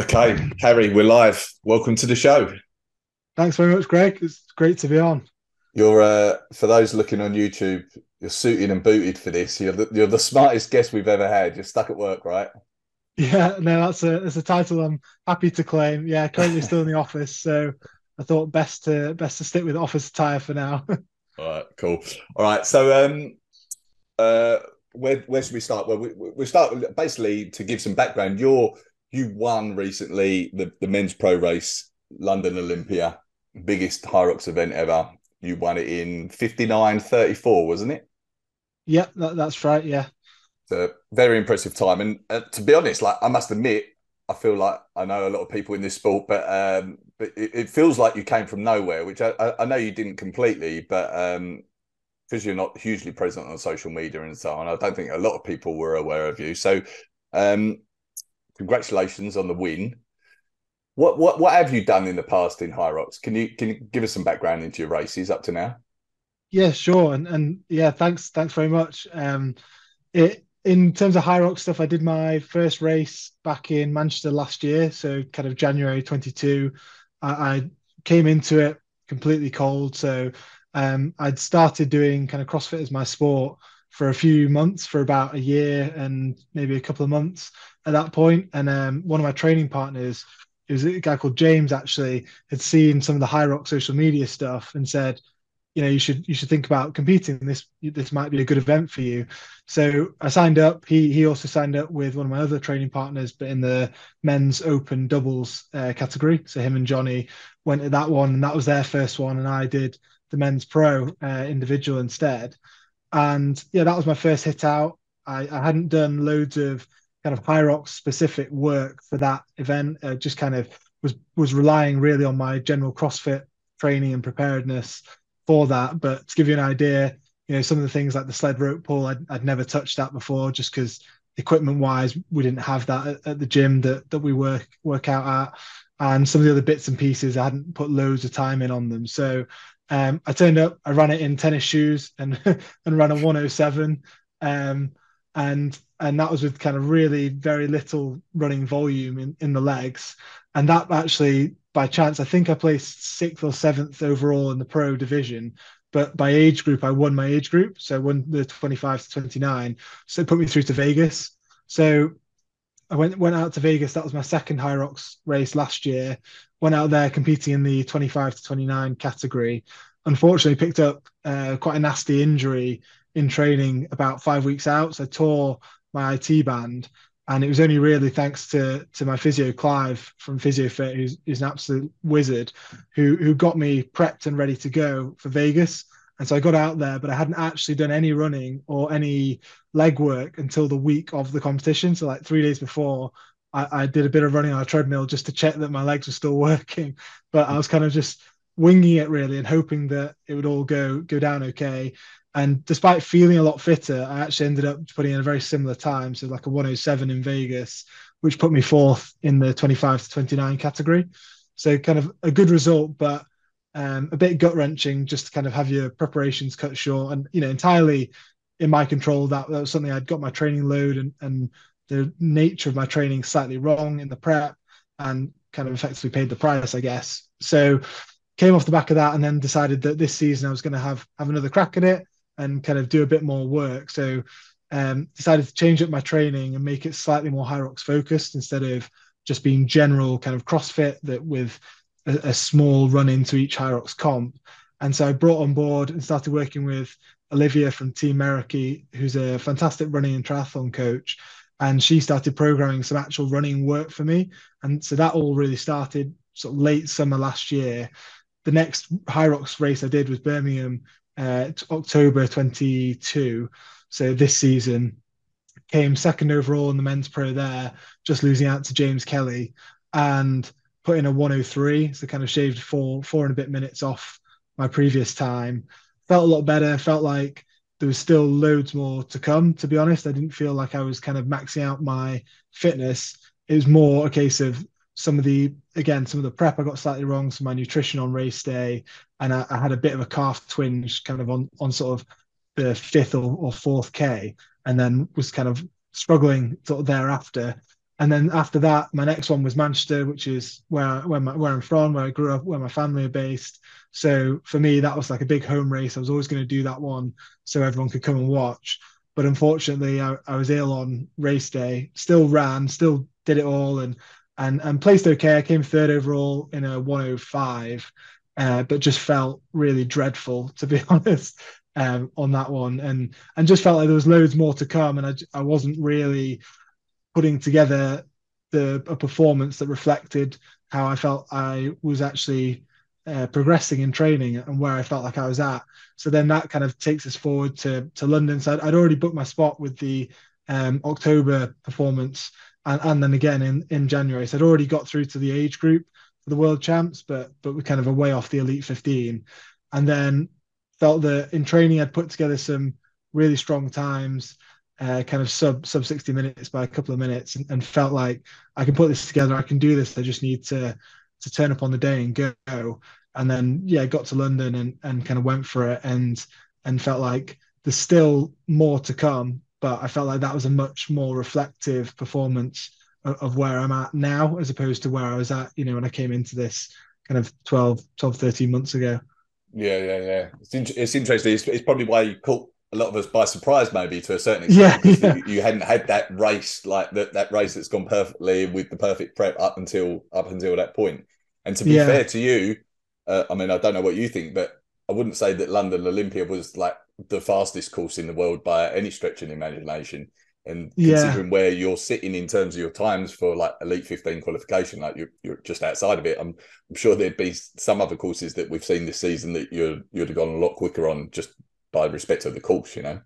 Okay, Harry, we're live. Welcome to the show. Thanks very much, Greg. It's great to be on. You're uh, for those looking on YouTube, you're suited and booted for this. You're the, you're the smartest guest we've ever had. You're stuck at work, right? Yeah, no, that's a that's a title I'm happy to claim. Yeah, currently still in the office, so I thought best to best to stick with office attire for now. All right, cool. All right, so um, uh, where where should we start? Well, we we start basically to give some background. You're you won recently the, the men's pro race, London Olympia, biggest Hyrox event ever. You won it in 59 34, wasn't it? Yeah, that, that's right. Yeah. It's a very impressive time. And uh, to be honest, like I must admit, I feel like I know a lot of people in this sport, but um, but it, it feels like you came from nowhere, which I, I know you didn't completely, but um, because you're not hugely present on social media and so on, I don't think a lot of people were aware of you. So, um, congratulations on the win. What what what have you done in the past in Hyrox? Can you can you give us some background into your races up to now? Yeah, sure. And and yeah, thanks thanks very much. Um, it in terms of high Hyrox stuff, I did my first race back in Manchester last year, so kind of January 22. I, I came into it completely cold, so um, I'd started doing kind of CrossFit as my sport for a few months, for about a year and maybe a couple of months at that point. And um, one of my training partners, it was a guy called James, actually had seen some of the Hyrox social media stuff and said, you know, you should you should think about competing. This this might be a good event for you. So I signed up. He he also signed up with one of my other training partners, but in the men's open doubles uh, category. So him and Johnny went to that one, and that was their first one, and I did the men's pro uh, individual instead. And yeah, that was my first hit out. I, I hadn't done loads of kind of Hyrox specific work for that event. Just kind of was was relying really on my general CrossFit training and preparedness for that. But to give you an idea, you know, some of the things like the sled rope pull, I'd, I'd never touched that before, just because equipment wise we didn't have that at, at, the gym that that we work work out at, and some of the other bits and pieces I hadn't put loads of time in on them. So um, I turned up, I ran it in tennis shoes and and ran a 107. Um, and and that was with kind of really very little running volume in, in the legs. And that actually, by chance, I think I placed sixth or seventh overall in the pro division. But by age group, I won my age group. So I won the 25 to 29. So it put me through to Vegas. So I went went out to Vegas. That was my second Hyrox race last year. Went out there competing in the 25 to 29 category. Unfortunately, picked up uh, quite a nasty injury in training about five weeks out. So I tore my IT band, and it was only really thanks to to my physio Clive from PhysioFit, who's, who's an absolute wizard, who who got me prepped and ready to go for Vegas. And so I got out there, but I hadn't actually done any running or any leg work until the week of the competition. So like three days before, I, I did a bit of running on a treadmill just to check that my legs were still working. But I was kind of just winging it really and hoping that it would all go go down okay. And despite feeling a lot fitter, I actually ended up putting in a very similar time, so like a 107 in Vegas, which put me fourth in the 25 to 29 category. So kind of a good result, but um, a bit gut wrenching just to kind of have your preparations cut short and you know entirely in my control. That, that was something I'd got my training load and and the nature of my training slightly wrong in the prep and kind of effectively paid the price, I guess. So came off the back of that and then decided that this season I was going to have have another crack at it and kind of do a bit more work. So um, decided to change up my training and make it slightly more Hyrox focused instead of just being general kind of CrossFit that with a, a small run into each Hyrox comp. And so I brought on board and started working with Olivia from Team Meraki, who's a fantastic running and triathlon coach. And she started programming some actual running work for me. And so that all really started sort of late summer last year. The next Hyrox race I did was Birmingham, uh, October 22. So this season came second overall in the men's pro there, just losing out to James Kelly. And put in a 103, so kind of shaved four four and a bit minutes off my previous time. Felt a lot better. Felt like there was still loads more to come. To be honest, I didn't feel like I was kind of maxing out my fitness. It was more a case of some of the again some of the prep I got slightly wrong, of my nutrition on race day, and I, I had a bit of a calf twinge kind of on on sort of the fifth or, or fourth k, and then was kind of struggling sort of thereafter and then after that, my next one was Manchester, which is where where, my, where I'm from, where I grew up, where my family are based. So for me, that was like a big home race. I was always going to do that one so everyone could come and watch. But unfortunately, I, I was ill on race day. Still ran, still did it all, and and and placed okay. I came third overall in a 105, uh, but just felt really dreadful to be honest um, on that one, and and just felt like there was loads more to come, and I I wasn't really putting together the a performance that reflected how I felt I was actually uh, progressing in training and where I felt like I was at. So then that kind of takes us forward to to London. So I'd, I'd already booked my spot with the um, October performance, and, and then again in in January. So I'd already got through to the age group for the world champs, but but we're kind of away off the elite 15, and then felt that in training I'd put together some really strong times. Uh, kind of sub sub 60 minutes by a couple of minutes and, and felt like I can put this together I can do this I just need to to turn up on the day and go and then yeah got to london and and kind of went for it and and felt like there's still more to come but i felt like that was a much more reflective performance of, of where i'm at now as opposed to where i was at you know when i came into this kind of 12 12 13 months ago yeah yeah yeah it's, in, it's interesting it's, it's probably why you caught a lot of us by surprise, maybe to a certain extent, yeah, yeah. You, you, hadn't had that race like that that race that's gone perfectly with the perfect prep up until up until that point. And to be yeah. fair to you, uh, I mean, I don't know what you think, but I wouldn't say that London Olympia was like the fastest course in the world by any stretch of the imagination. And considering yeah. where you're sitting in terms of your times for like Elite 15 qualification, like you're, you're just outside of it, I'm, I'm sure there'd be some other courses that we've seen this season that you you'd have gone a lot quicker on just by respect of the course, you know?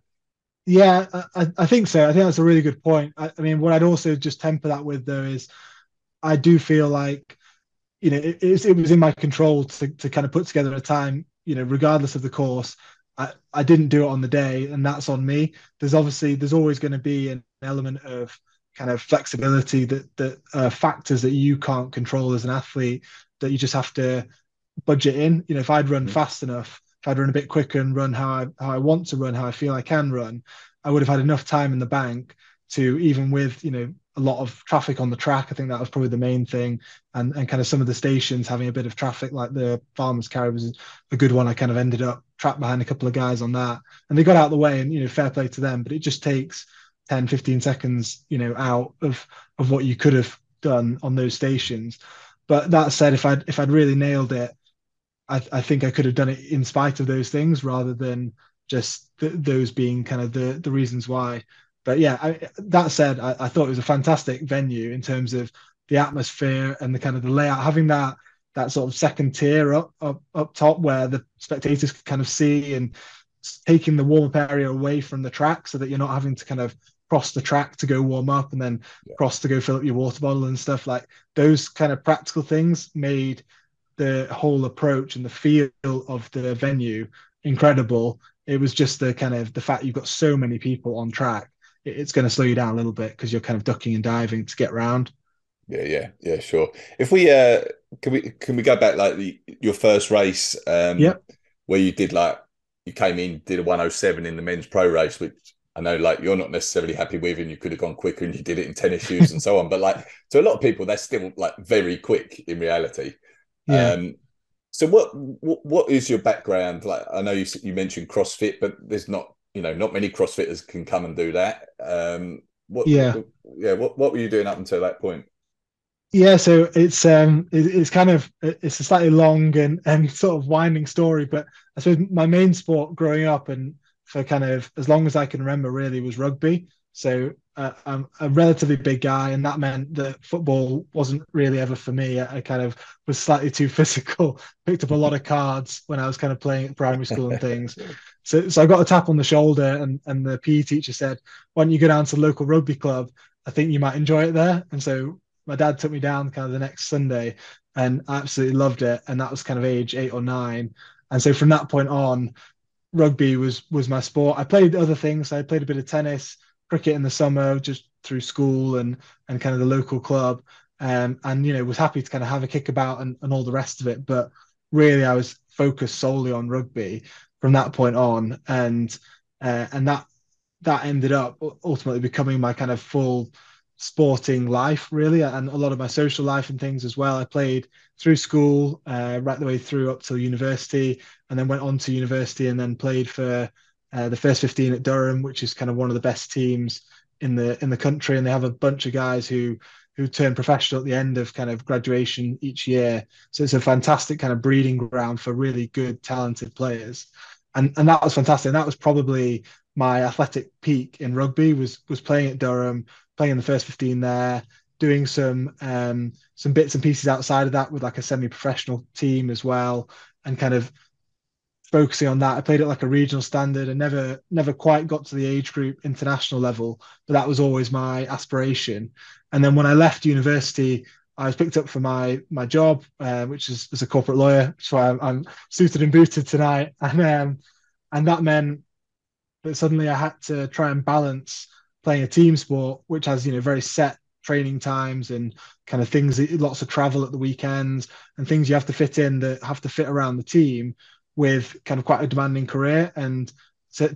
Yeah, I, I think so. I think that's a really good point. I, I mean, what I'd also just temper that with though is I do feel like you know, it, it, was in my control to, to kind of put together a time, you know, regardless of the course. I, I didn't do it on the day, and that's on me. There's obviously there's always going to be an element of kind of flexibility that that uh, factors that you can't control as an athlete that you just have to budget in. You know, if I'd run mm-hmm. fast enough, if I'd run a bit quicker and run how I how I want to run, how I feel I can run, I would have had enough time in the bank to even with you know a lot of traffic on the track. I think that was probably the main thing, and and kind of some of the stations having a bit of traffic, like the Farmers Carry was a good one. I kind of ended up trapped behind a couple of guys on that, and they got out of the way, and you know, fair play to them. But it just takes 10, 15 seconds, you know, out of of what you could have done on those stations. But that said, if I'd if I'd really nailed it, I, I think I could have done it in spite of those things rather than just th- those being kind of the the reasons why but yeah, I, that said, I, I, thought it was a fantastic venue in terms of the atmosphere and the kind of the layout, having that that sort of second tier up up, up top where the spectators can kind of see and taking the warm up area away from the track so that you're not having to kind of cross the track to go warm up and then yeah. cross to go fill up your water bottle and stuff. Like those kind of practical things made the whole approach and the feel of the venue incredible. It was just the kind of the fact you've got so many people on track it's going to slow you down a little bit because you're kind of ducking and diving to get around. Yeah, yeah, yeah, sure. If we uh can we can we go back like the, your first race um yeah where you did like you came in did a 107 in the men's pro race which I know like you're not necessarily happy with and you could have gone quicker and you did it in tennis shoes and so on but like to a lot of people that's still like very quick in reality. Yeah. Um so what, what what is your background like I know you you mentioned CrossFit but there's not you know, not many CrossFitters can come and do that. Um, what, yeah, yeah. What what were you doing up until that point? Yeah, so it's um it, it's kind of it's a slightly long and and sort of winding story, but I suppose my main sport growing up and for kind of as long as I can remember really was rugby. So uh, I'm a relatively big guy, and that meant that football wasn't really ever for me. I, I, kind of was slightly too physical. Picked up a lot of cards when I was kind of playing at primary school and things. So, so I got a tap on the shoulder, and and the PE teacher said, "Why don't you go down to the local rugby club? I think you might enjoy it there." And so my dad took me down kind of the next Sunday, and I absolutely loved it. And that was kind of age eight or nine. And so from that point on, rugby was was my sport. I played other things. I played a bit of tennis cricket in the summer just through school and and kind of the local club um, and you know was happy to kind of have a kick about and, and all the rest of it but really I was focused solely on rugby from that point on. And uh, and that that ended up ultimately becoming my kind of full sporting life really and a lot of my social life and things as well. I played through school uh, right the way through up till university and then went on to university and then played for uh, the first 15 at durham which is kind of one of the best teams in the in the country. And they have a bunch of guys who who turn professional at the end of kind of graduation each year. So it's a fantastic kind of breeding ground for really good talented players and and that was fantastic and that was probably my athletic peak in rugby was was playing at durham playing in the first 15 there, doing some um, some bits and pieces outside of that with like a semi-professional team as well, and kind of focusing on that. I played at like a regional standard and never never quite got to the age group international level, but that was always my aspiration. And then when I left university, I was picked up for my my job, uh, which is as a corporate lawyer. So I'm, I'm suited and booted tonight, and um, and that meant that suddenly I had to try and balance playing a team sport, which has you know very set training times and kind of things, lots of travel at the weekends and things you have to fit in that have to fit around the team with kind of quite a demanding career. And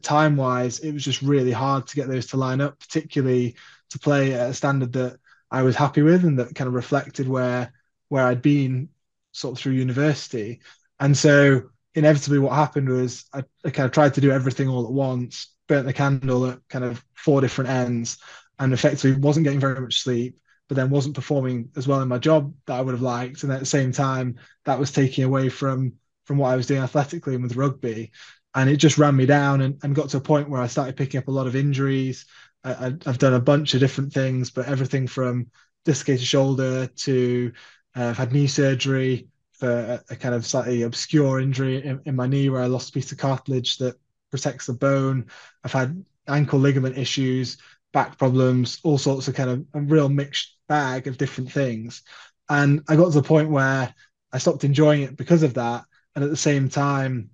time wise, it was just really hard to get those to line up, particularly to play at a standard that I was happy with and that kind of reflected where where I'd been sort of through university. And so inevitably what happened was I, I kind of tried to do everything all at once burnt the candle at kind of four different ends and effectively wasn't getting very much sleep but then wasn't performing as well in my job that I would have liked and at the same time that was taking away from from what I was doing athletically and with rugby and it just ran me down and, and got to a point where I started picking up a lot of injuries I, have done a bunch of different things but everything from dislocated shoulder to uh, I've had knee surgery for a, a, kind of slightly obscure injury in, in my knee where I lost a piece of cartilage that protects the bone. I've had ankle ligament issues, back problems, all sorts of kind of a real mixed bag of different things. And I got to the point where I stopped enjoying it because of that. And at the same time,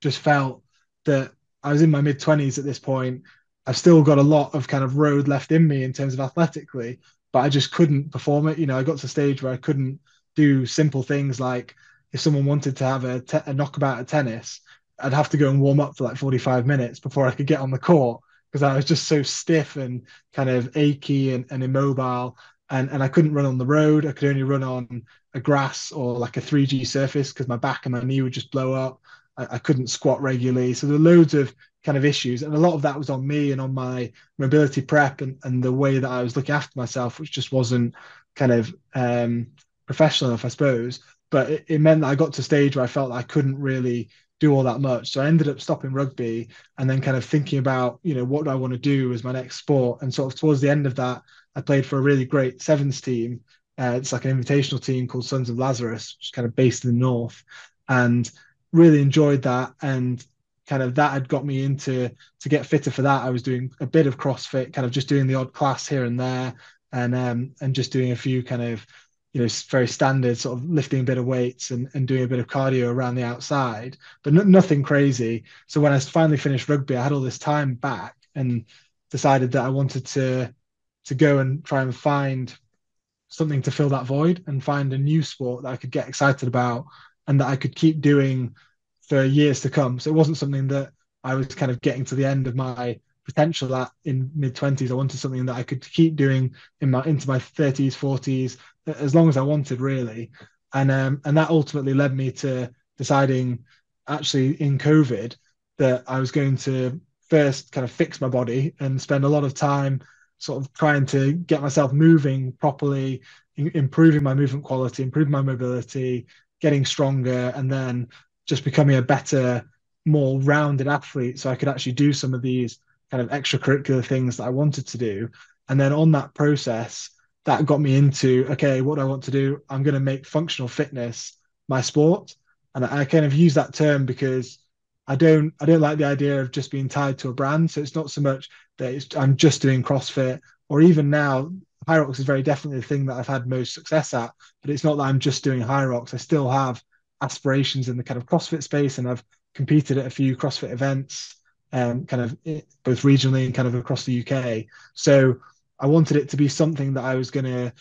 just felt that I was in my mid 20s at this point. I've still got a lot of kind of road left in me in terms of athletically, but I just couldn't perform it. You know, I got to a stage where I couldn't do simple things like if someone wanted to have a, te- a knockabout at tennis, I'd have to go and warm up for like 45 minutes before I could get on the court because I was just so stiff and kind of achy and, and immobile. And, and I couldn't run on the road. I could only run on a grass or like a 3G surface because my back and my knee would just blow up. I, I couldn't squat regularly. So there were loads of kind of issues. And a lot of that was on me and on my mobility prep and, and the way that I was looking after myself, which just wasn't kind of um, professional enough, I suppose. But it, it meant that I got to a stage where I felt I couldn't really do all that much. So I ended up stopping rugby and then kind of thinking about, you know, what do I want to do as my next sport? And sort of towards the end of that, I played for a really great sevens team. Uh, it's like an invitational team called Sons of Lazarus, which is kind of based in the north, and really enjoyed that. And kind of that had got me into to get fitter for that. I was doing a bit of CrossFit, kind of just doing the odd class here and there, and um, and just doing a few kind of you know very standard sort of lifting a bit of weights and, and doing a bit of cardio around the outside but no, nothing crazy so when i finally finished rugby i had all this time back and decided that i wanted to to go and try and find something to fill that void and find a new sport that i could get excited about and that i could keep doing for years to come so it wasn't something that i was kind of getting to the end of my potential at in mid 20s i wanted something that i could keep doing in my into my 30s 40s as long as I wanted, really. And um, and that ultimately led me to deciding, actually, in COVID, that I was going to first kind of fix my body and spend a lot of time sort of trying to get myself moving properly, improving my movement quality, improving my mobility, getting stronger, and then just becoming a better, more rounded athlete so I could actually do some of these kind of extracurricular things that I wanted to do. And then on that process, that got me into okay, what do I want to do? I'm going to make functional fitness my sport, and I, kind of use that term because I don't I don't like the idea of just being tied to a brand. So it's not so much that I'm just doing CrossFit, or even now Hyrox is very definitely the thing that I've had most success at. But it's not that I'm just doing Hyrox. I still have aspirations in the kind of CrossFit space, and I've competed at a few CrossFit events, um, kind of eh, both regionally and kind of across the UK. So I wanted it to be something that I was going to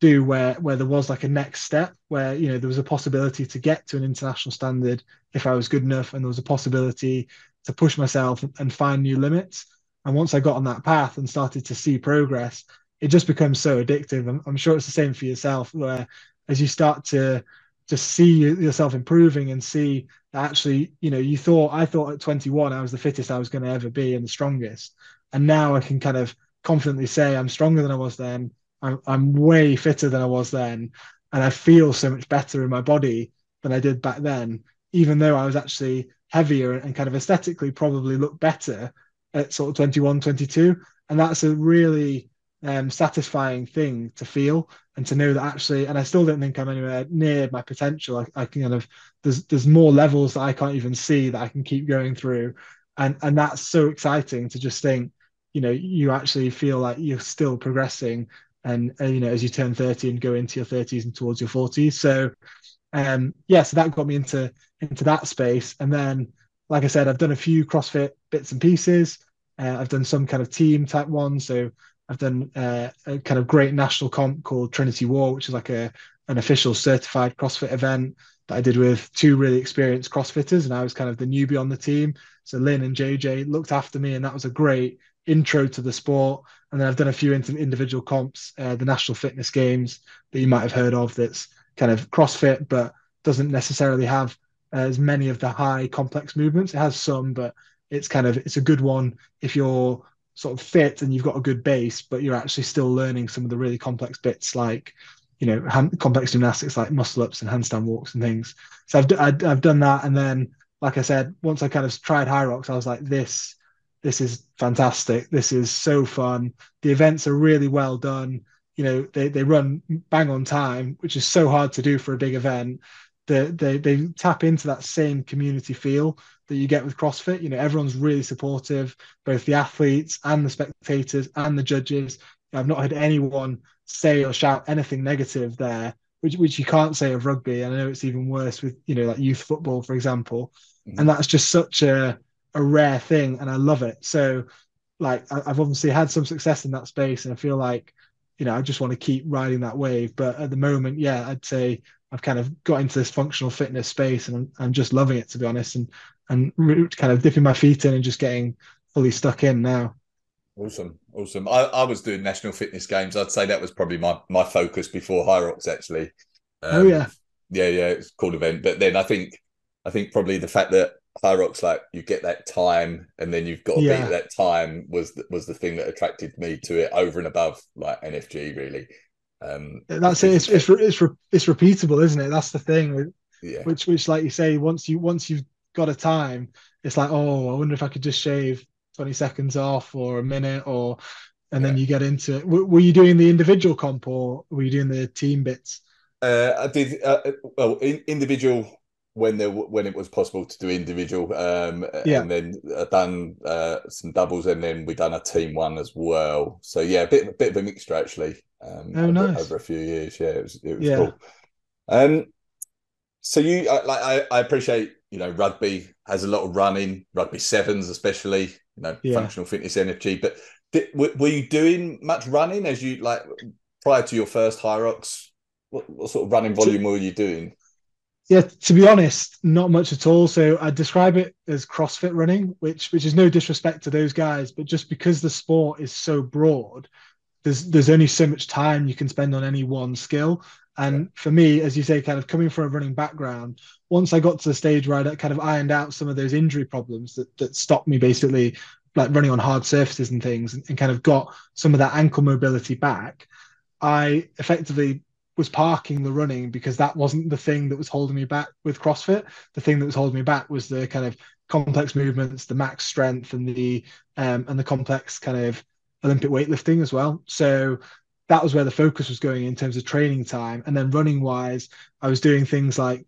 do where where there was like a next step where you know there was a possibility to get to an international standard if I was good enough and there was a possibility to push myself and find new limits and once I got on that path and started to see progress it just becomes so addictive. I'm, I'm sure it's the same for yourself, where as you start to just see yourself improving and see that actually, you know, you thought I thought at 21 I was the fittest I was going to ever be and the strongest, and now I can kind of confidently say I'm stronger than I was then. I'm, I'm way fitter than I was then, and I feel so much better in my body than I did back then. Even though I was actually heavier and kind of aesthetically probably look better at sort of 21, 22, and that's a really um, satisfying thing to feel and to know that actually, and I still don't think I'm anywhere near my potential. I, I, can kind of there's there's more levels that I can't even see that I can keep going through, and and that's so exciting to just think, you know, you actually feel like you're still progressing, and, and you know, as you turn 30 and go into your 30s and towards your 40s. So, um, yeah, so that got me into into that space, and then, like I said, I've done a few CrossFit bits and pieces. Uh, I've done some kind of team type ones, so I've done uh, a kind of great national comp called Trinity War, which is like a an official certified CrossFit event that I did with two really experienced CrossFitters, and I was kind of the newbie on the team. So Lynn and JJ looked after me, and that was a great intro to the sport. And then I've done a few individual comps, uh, the National Fitness Games that you might have heard of. That's kind of CrossFit, but doesn't necessarily have as many of the high complex movements. It has some, but it's kind of it's a good one if you're sort of fit and you've got a good base, but you're actually still learning some of the really complex bits like, you know, hand, complex gymnastics like muscle ups and handstand walks and things. So I've, I've, I've done that. And then, like I said, once I kind of tried Hyrox, I was like, this, this is fantastic. This is so fun. The events are really well done. You know, they, they run bang on time, which is so hard to do for a big event. They, they, they tap into that same community feel that you get with CrossFit. You know, everyone's really supportive, both the athletes and the spectators and the judges. I've not had anyone say or shout anything negative there, which which you can't say of rugby. And I know it's even worse with you know like youth football, for example. Mm-hmm. And that's just such a a rare thing, and I love it. So, like, I've obviously had some success in that space, and I feel like you know I just want to keep riding that wave. But at the moment, yeah, I'd say I've kind of got into this functional fitness space, and I'm, I'm just loving it to be honest. And and kind of dipping my feet in and just getting fully stuck in now. Awesome, awesome. I, I was doing national fitness games. I'd say that was probably my my focus before Hyrox actually. Um, oh yeah, yeah, yeah. It's a cool event, but then I think I think probably the fact that Hyrox like you get that time and then you've got to yeah. beat that time was was the thing that attracted me to it over and above like NFG really. Um, That's it. It's, it's it's it's repeatable, isn't it? That's the thing. Yeah. Which which like you say, once you once you've got a time, it's like, oh, I wonder if I could just shave 20 seconds off or a minute or and yeah. then you get into it. W- were you doing the individual comp or were you doing the team bits? Uh, I did uh, well in, individual when there when it was possible to do individual. Um, yeah. and then I done uh, some doubles and then we done a team one as well. So yeah, a bit a bit of a mixture actually. Um, oh, over, nice. over a few years. Yeah, it was it was yeah. cool. Um, so you uh, like I, I appreciate you know, rugby has a lot of running, rugby sevens especially, you know, yeah. functional fitness energy. But did, were you doing much running as you like prior to your first Hyrox? What, what sort of running volume were you doing? Yeah, to be honest, not much at all. So I describe it as CrossFit running, which which is no disrespect to those guys, but just because the sport is so broad, there's there's only so much time you can spend on any one skill. And for me, as you say, kind of coming from a running background, once I got to the stage where I kind of ironed out some of those injury problems that, that stopped me basically like running on hard surfaces and things and, and kind of got some of that ankle mobility back, I effectively was parking the running because that wasn't the thing that was holding me back with CrossFit. The thing that was holding me back was the kind of complex movements, the max strength, and the um, and the complex kind of Olympic weightlifting as well. So that was where the focus was going in terms of training time. And then running wise, I was doing things like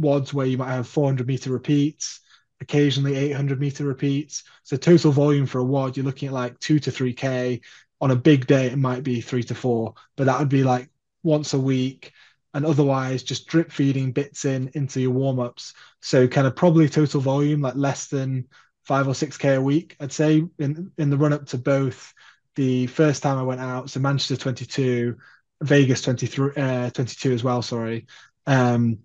WODs where you might have 400 meter repeats, occasionally 800 meter repeats. So total volume for a WOD, you're looking at like two to three K. On a big day, it might be three to four, but that would be like once a week. And otherwise, just drip feeding bits in into your warm ups. So kind of probably total volume like less than five or six K a week, I'd say in, in the run up to both the first time I went out, so Manchester 22, Vegas 23, uh, 22 as well, sorry. Um,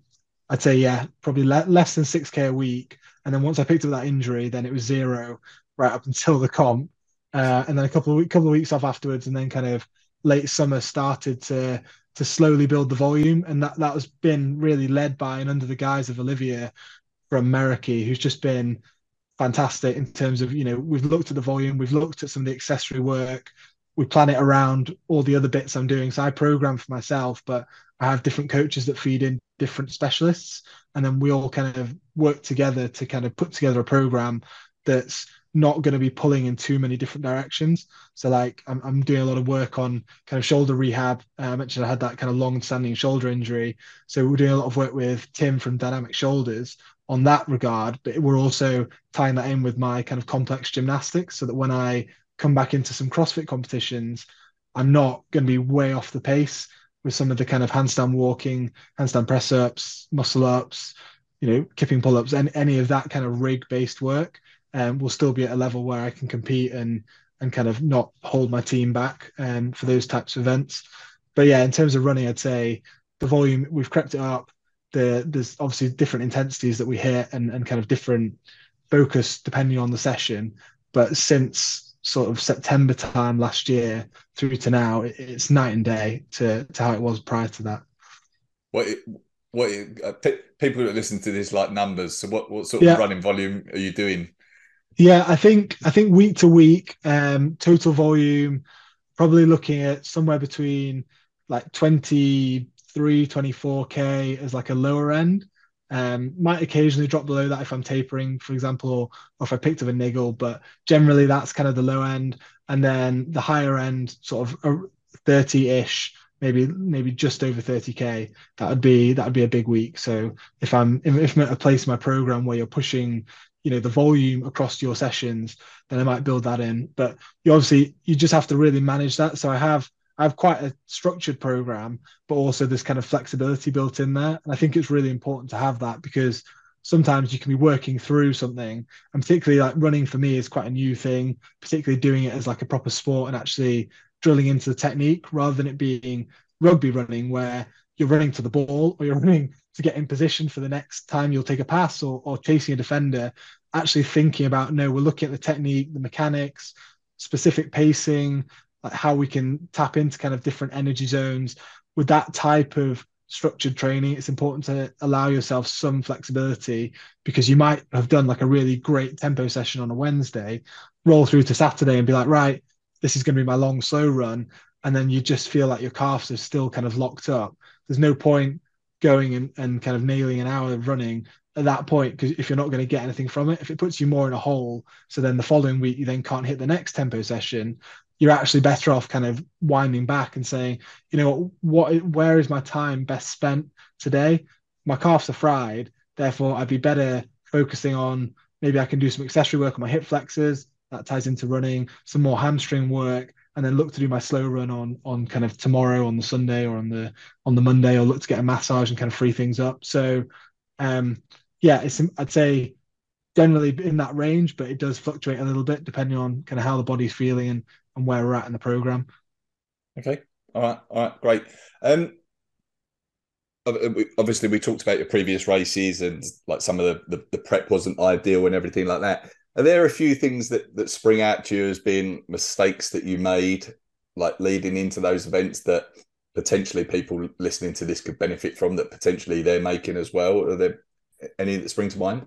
I'd say, yeah, probably le- less than 6K a week. And then once I picked up that injury, then it was zero right up until the comp. Uh, and then a couple of, couple of weeks off afterwards, and then kind of late summer started to to slowly build the volume, and that that has been really led by and under the guise of Olivia from Meraki, who's just been fantastic in terms of you know we've looked at the volume, we've looked at some of the accessory work, we plan it around all the other bits I'm doing. So I program for myself, but I have different coaches that feed in different specialists, and then we all kind of work together to kind of put together a program that's not going to be pulling in too many different directions. So like I'm, I'm doing a lot of work on kind of shoulder rehab. Uh, I mentioned I had that kind of long-standing shoulder injury, so we're doing a lot of work with Tim from Dynamic Shoulders on that regard. But we're also tying that in with my kind of complex gymnastics, so that when I come back into some CrossFit competitions, I'm not going to be way off the pace with some of the kind of handstand walking, handstand press ups, muscle ups, you know, kipping pull ups, and any of that kind of rig based work um, will still be at a level where I can compete and and kind of not hold my team back um, for those types of events. But yeah, in terms of running, I'd say the volume we've crept it up. The, there's obviously different intensities that we hit and, and kind of different focus depending on the session. But since sort of September time last year through to now, it, it's night and day to, to how it was prior to that. What what uh, people that listen to this like numbers? So what what sort of yeah. running volume are you doing yeah, I think I think week to week, um, total volume, probably looking at somewhere between like 23, 24k as like a lower end. Um, might occasionally drop below that if I'm tapering, for example, or, if I picked up a niggle, but generally that's kind of the low end. And then the higher end, sort of 30-ish, maybe maybe just over 30k. That would be that would be a big week. So if I'm if I'm at a place in my program where you're pushing you know the volume across your sessions then i might build that in. But you obviously you just have to really manage that. So i have i have quite a structured program but also this kind of flexibility built in there. And i think it's really important to have that because sometimes you can be working through something and particularly like running for me is quite a new thing particularly doing it as like a proper sport and actually drilling into the technique rather than it being rugby running where you're running to the ball or you're running to get in position for the next time you'll take a pass or, or chasing a defender, actually thinking about no, we're looking at the technique, the mechanics, specific pacing, like how we can tap into kind of different energy zones. With that type of structured training, it's important to allow yourself some flexibility because you might have done like a really great tempo session on a Wednesday, roll through to Saturday and be like, right, this is going to be my long, slow run. And then you just feel like your calves are still kind of locked up. There's no point going and, and kind of nailing an hour of running at that point because if you're not going to get anything from it if it puts you more in a hole so then the following week you then can't hit the next tempo session you're actually better off kind of winding back and saying you know what where is my time best spent today? My calves are fried therefore i'd be better focusing on maybe i can do some accessory work on my hip flexors. That ties into running some more hamstring work and then look to do my slow run on on kind of tomorrow on the Sunday or on the on the Monday or look to get a massage and kind of free things up. So um yeah, it's I'd say generally in that range, but it does fluctuate a little bit depending on kind of how the body's feeling and, and where we're at in the program. Okay. All right. All right. Great. Um obviously we talked about your previous races and like some of the, the, the prep wasn't ideal and everything like that are there a few things that that spring out to you as being mistakes that you made, like leading into those events that potentially people listening to this could benefit from that potentially they're making as well? Are there any that spring to mind?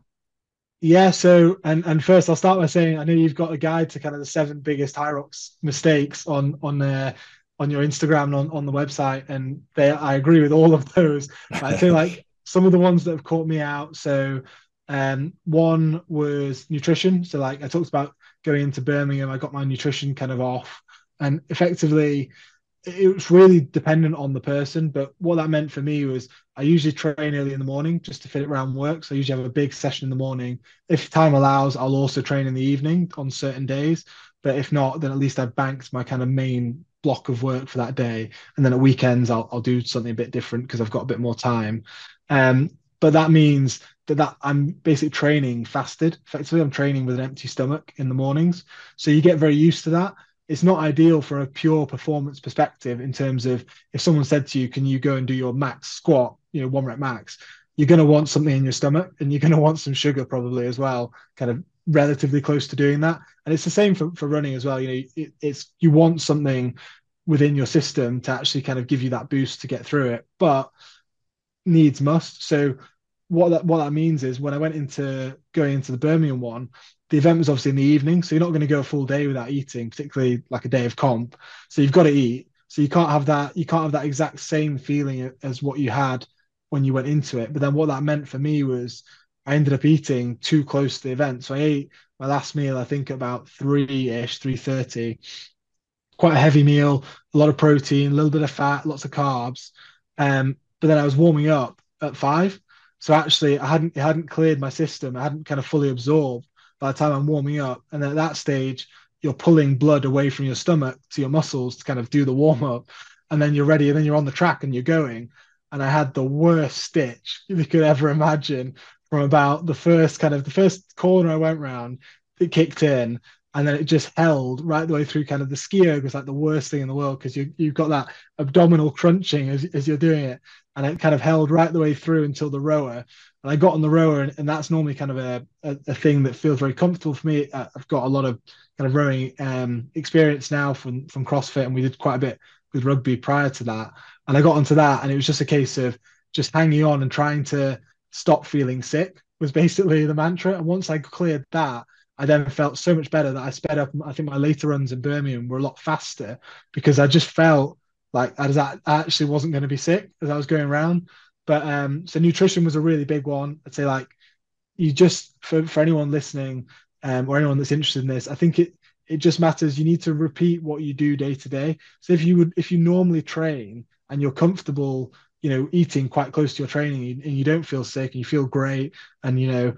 Yeah, so and and first I'll start by saying I know you've got a guide to kind of the seven biggest Hyrox mistakes on on uh, on your Instagram and on, on the website, and they I agree with all of those. I feel like some of the ones that have caught me out. So um, one was nutrition. So, like I talked about going into Birmingham, I got my nutrition kind of off, and effectively, it was really dependent on the person. But what that meant for me was I usually train early in the morning just to fit it around work. So I usually have a big session in the morning. If time allows, I'll also train in the evening on certain days. But if not, then at least I've banked my kind of main block of work for that day. And then at weekends, I'll, I'll do something a bit different because I've got a bit more time. Um, but that means that, I'm basically training fasted. Effectively, I'm training with an empty stomach in the mornings. So you get very used to that. It's not ideal for a pure performance perspective in terms of if someone said to you, Can you go and do your max squat, you know, one rep max? You're going to want something in your stomach and you're going to want some sugar probably as well, kind of relatively close to doing that. And it's the same for, for running as well. You know, it, it's you want something within your system to actually kind of give you that boost to get through it. But needs must. So what that what that means is when I went into going into the Birmingham one, the event was obviously in the evening, so you're not going to go a full day without eating, particularly like a day of comp. So you've got to eat. So you can't have that you can't have that exact same feeling as what you had when you went into it. But then what that meant for me was I ended up eating too close to the event. So I ate my last meal, I think about three ish, three thirty. Quite a heavy meal, a lot of protein, a little bit of fat, lots of carbs. Um, but then I was warming up at five. So actually, I hadn't it hadn't cleared my system. I hadn't kind of fully absorbed by the time I'm warming up. And at that stage, you're pulling blood away from your stomach to your muscles to kind of do the warm up. And then you're ready, and then you're on the track and you're going. And I had the worst stitch you could ever imagine from about the first kind of the first corner I went round. It kicked in, and then it just held right the way through kind of the ski erg was like the worst thing in the world because you you've got that abdominal crunching as, as you're doing it. And it kind of held right the way through until the rower. And I got on the rower and, and that's normally kind of a, a, a, thing that feels very comfortable for me. I've got a lot of kind of rowing um, experience now from from CrossFit and we did quite a bit with rugby prior to that. And I got onto that and it was just a case of just hanging on and trying to stop feeling sick was basically the mantra. And once I cleared that I then felt so much better that I sped up. I think my later runs in Birmingham were a lot faster because I just felt like I, was, I actually wasn't going to be sick as I was going around. But um, so nutrition was a really big one. I'd say like you just for, for anyone listening um, or anyone that's interested in this, I think it it just matters. You need to repeat what you do day to day. So if you would if you normally train and you're comfortable, you know, eating quite close to your training and you don't feel sick and you feel great and you know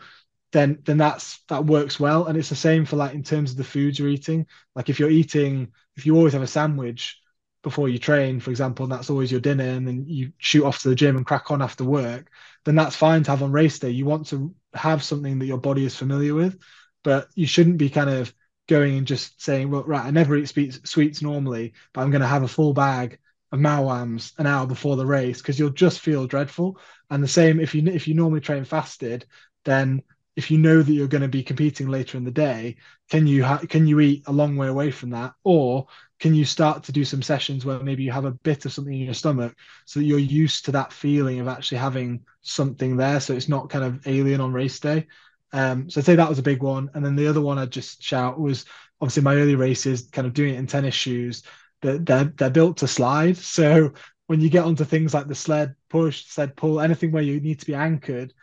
then then that's that works well. And it's the same for like in terms of the foods you're eating. Like if you're eating, if you always have a sandwich before you train, for example, and that's always your dinner, and then you shoot off to the gym and crack on after work, then that's fine to have on race day. You want to have something that your body is familiar with, but you shouldn't be kind of going and just saying, well, right, I never eat sweets, normally, but I'm going to have a full bag of Maoams an hour before the race because you'll just feel dreadful. And the same if you if you normally train fasted, then if you know that you're going to be competing later in the day, can you ha- can you eat a long way away from that, or can you start to do some sessions where maybe you have a bit of something in your stomach so that you're used to that feeling of actually having something there, so it's not kind of alien on race day. Um, so I'd say that was a big one, and then the other one I'd just shout was obviously my early races, kind of doing it in tennis shoes. That they're, they're, they're built to slide, so when you get onto things like the sled push, sled pull, anything where you need to be anchored,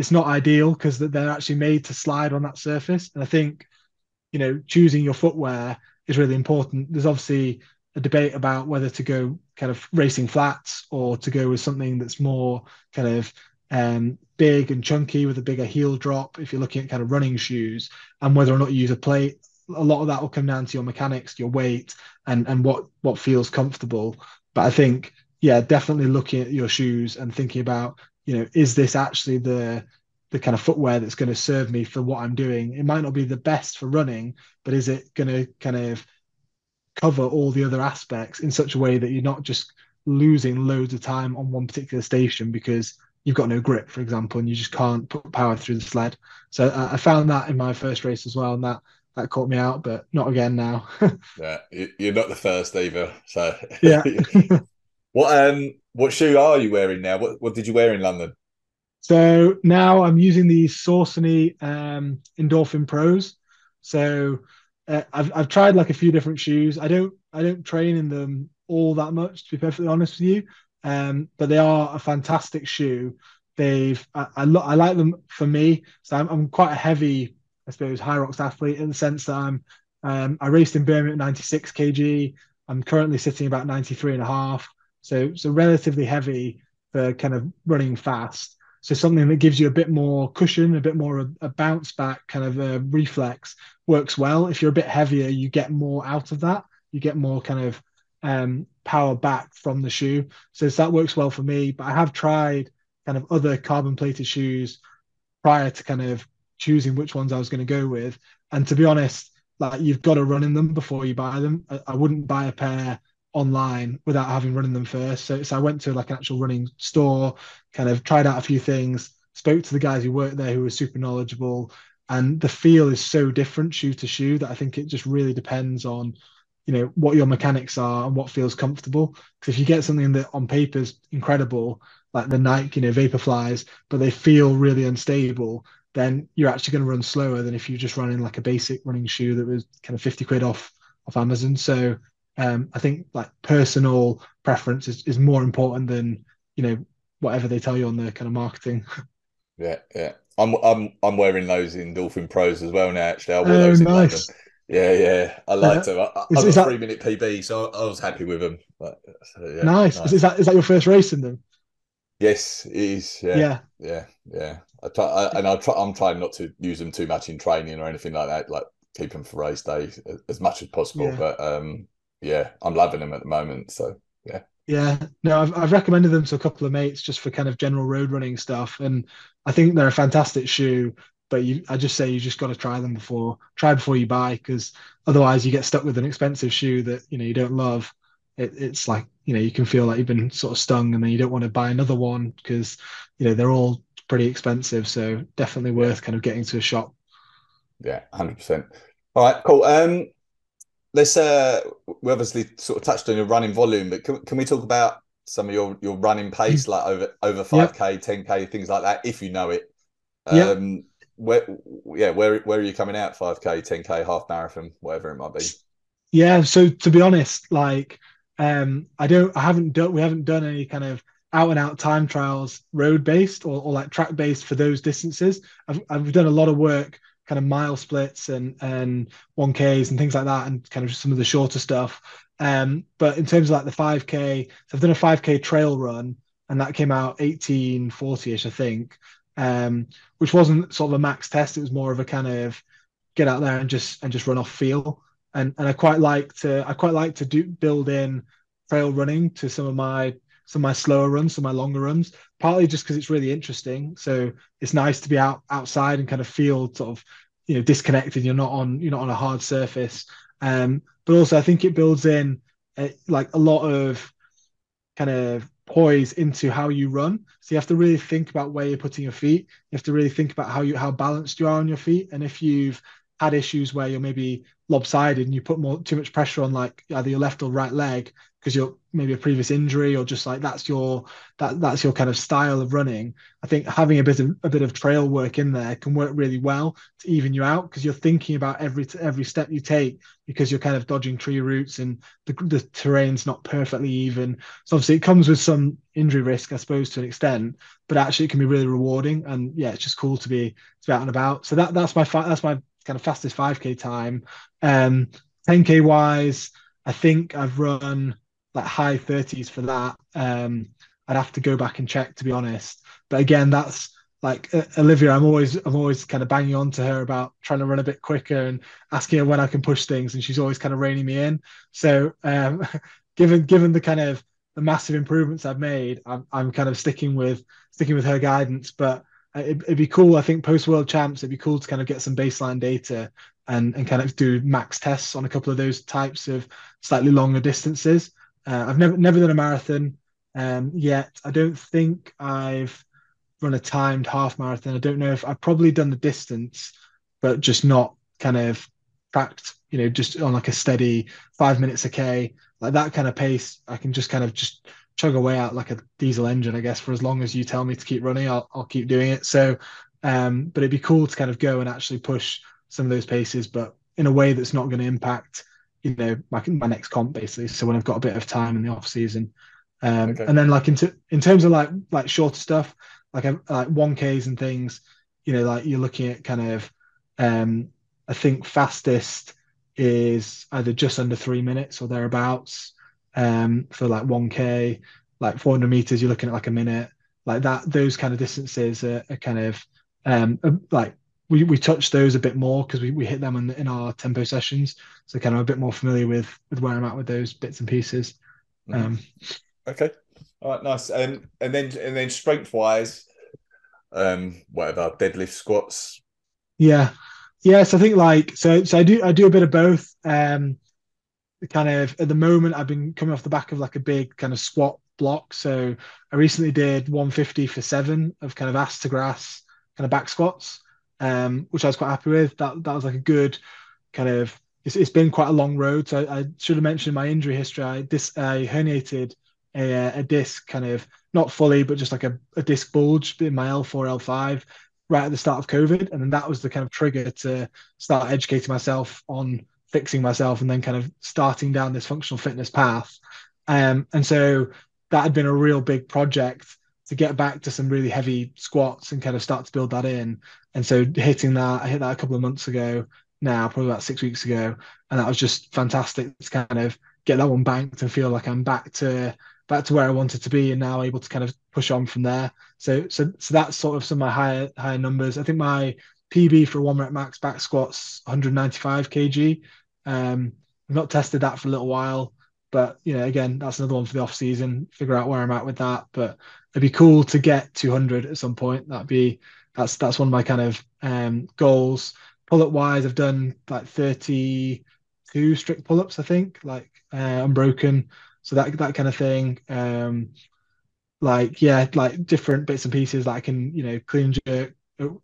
it's not ideal because they're actually made to slide on that surface. And I think, you know, choosing your footwear is really important. There's obviously a debate about whether to go kind of racing flats or to go with something that's more kind of um, big and chunky with a bigger heel drop. If you're looking at kind of running shoes, and whether or not you use a plate, a lot of that will come down to your mechanics, your weight, and and what what feels comfortable. But I think, yeah, definitely looking at your shoes and thinking about you know, is this actually the the kind of footwear that's going to serve me for what I'm doing? It might not be the best for running, but is it going to kind of cover all the other aspects in such a way that you're not just losing loads of time on one particular station because you've got no grip, for example, and you just can't put power through the sled. So uh, I found that in my first race as well, and that that caught me out, but not again now. yeah, you're not the first either. So yeah. what um what shoe are you wearing now? What what did you wear in London? So now I'm using the Saucony um, Endorphin Pros. So uh, I've I've tried like a few different shoes. I don't I don't train in them all that much to be perfectly honest with you. Um, but they are a fantastic shoe. They've I I, lo- I like them for me. So I'm, I'm quite a heavy I suppose Hyrox athlete in the sense that I'm um, I raced in Birmingham at 96 kg. I'm currently sitting about 93 and a half. So so relatively heavy for kind of running fast. So something that gives you a bit more cushion, a bit more a, a bounce back kind of a reflex works well. If you're a bit heavier, you get more out of that. You get more kind of um, power back from the shoe. So that works well for me. But I have tried kind of other carbon plated shoes prior to kind of choosing which ones I was going to go with. And to be honest, like you've got to run in them before you buy them. I, I wouldn't buy a pair online without having running them first. So, so I went to like an actual running store, kind of tried out a few things, spoke to the guys who worked there who were super knowledgeable. And the feel is so different shoe to shoe that I think it just really depends on you know what your mechanics are and what feels comfortable. Because if you get something that on paper is incredible, like the Nike, you know, Vaporflies, but they feel really unstable, then you're actually going to run slower than if you just run in like a basic running shoe that was kind of 50 quid off off Amazon. So um, I think like personal preference is, is more important than you know whatever they tell you on the kind of marketing. Yeah, yeah. I'm I'm I'm wearing those Endorphin Pros as well now. Actually, I wore oh, those in nice. London. Yeah, yeah, I liked uh, them. I, I got a three minute PB, so I, was happy with them. But, so, yeah, nice. nice. Is that is that your first race in them? Yes, it is. Yeah, yeah, yeah. yeah. I try, I, and I try. I'm trying not to use them too much in training or anything like that. Like keep them for race day as much as possible. Yeah. But um, yeah, I'm loving them at the moment. So yeah. Yeah, no, I've, I've recommended them to a couple of mates just for kind of general road running stuff, and I think they're a fantastic shoe. But you, I just say you just got to try them before try before you buy, because otherwise you get stuck with an expensive shoe that you know you don't love. It, it's like you know you can feel like you've been sort of stung, and then you don't want to buy another one because you know they're all pretty expensive. So definitely worth kind of getting to a shop. Yeah, hundred percent. All right, cool. Um, let's uh we obviously sort of touched on your running volume, but can, can we talk about some of your your running pace, like over over five k, ten k, things like that, if you know it. Um, where yeah, where where are you coming out? Five k, ten k, half marathon, whatever it might be. Yeah, so to be honest, like um, I don't, I haven't done, we haven't done any kind of out and out time trials road based or, or like track based for those distances. I've I've done a lot of work kind of mile splits and and 1Ks and things like that, and kind of some of the shorter stuff. Um, but in terms of like the 5K, so I've done a 5K trail run, and that came out 1840ish, I think, um, which wasn't sort of a max test. It was more of a kind of get out there and just and just run off feel. And and I quite like to I quite like to do build in trail running to some of my some of my slower runs, some of my longer runs, partly just because it's really interesting. So it's nice to be out outside and kind of feel sort of, you know, disconnected. You're not on you're not on a hard surface. Um, but also I think it builds in a, like a lot of kind of poise into how you run. So you have to really think about where you're putting your feet. You have to really think about how you how balanced you are on your feet. And if you've had issues where you're maybe lopsided and you put more too much pressure on like either your left or right leg because you're maybe a previous injury or just like that's your that that's your kind of style of running. I think having a bit of a bit of trail work in there can work really well to even you out because you're thinking about every every step you take because you're kind of dodging tree roots and the, the terrain's not perfectly even. So obviously it comes with some injury risk i suppose to an extent but actually it can be really rewarding and yeah it's just cool to be to be out and about. So that that's my that's my kind of fastest 5k time um 10k wise i think i've run like high 30s for that. Um, I'd have to go back and check to be honest. But again, that's like uh, Olivia. I'm always I'm always kind of banging on to her about trying to run a bit quicker and asking her when I can push things, and she's always kind of reining me in. So um, given given the kind of the massive improvements I've made, I'm I'm kind of sticking with sticking with her guidance. But it, would be cool. I think post World Champs, it'd be cool to kind of get some baseline data and and kind of do max tests on a couple of those types of slightly longer distances. Uh, I've never never done a marathon um, yet. I don't think I've run a timed half marathon. I don't know if I've probably done the distance, but just not kind of tracked. You know, just on like a steady five minutes a k, like that kind of pace. I can just kind of just chug away out like a diesel engine, I guess. For as long as you tell me to keep running, I'll I'll keep doing it. So, um, but it'd be cool to kind of go and actually push some of those paces, but in a way that's not going to impact you know my, my next comp basically. So when I've got a bit of time in the off season, um, okay. and then like into in terms of like like shorter stuff, like like one Ks and things, you know, like you're looking at kind of, um, I think fastest is either just under three minutes or thereabouts. Um, for like one K, like 400 meters, you're looking at like a minute, like that. Those kind of distances are, are kind of um like we, we touched those a bit more because we, we hit them in, in our tempo sessions. So kind of a bit more familiar with with where I'm at with those bits and pieces. Mm-hmm. Um, okay. All right, nice. And and then and then strength wise, um, whatever, deadlift squats. Yeah. Yes, I think like so so I do I do a bit of both. Um kind of at the moment I've been coming off the back of like a big kind of squat block. So I recently did 150 for seven of kind of ass to grass kind of back squats um, which I was quite happy with. That that was like a good kind of it's, it's been quite a long road. So I, I should have mentioned my injury history. I, dis, I herniated a, a disc, kind of not fully, but just like a, a disc bulge in my L4, L5 right at the start of COVID. And then that was the kind of trigger to start educating myself on fixing myself and then kind of starting down this functional fitness path. Um, and so that had been a real big project to get back to some really heavy squats and kind of start to build that in. And so hitting that, I hit that a couple of months ago now, probably about six weeks ago, and that was just fantastic to kind of get that one banked and feel like I'm back to back to where I wanted to be, and now able to kind of push on from there. So so so that's sort of some of my higher higher numbers. I think my PB for one rep max back squats 195 kg. Um, I've not tested that for a little while, but you know, again, that's another one for the off season. Figure out where I'm at with that. But it'd be cool to get 200 at some point. That'd be that's that's one of my kind of um, goals. Pull up wise, I've done like 32 strict pull ups, I think, like uh, unbroken. So that that kind of thing. Um, like yeah, like different bits and pieces that I can you know clean jerk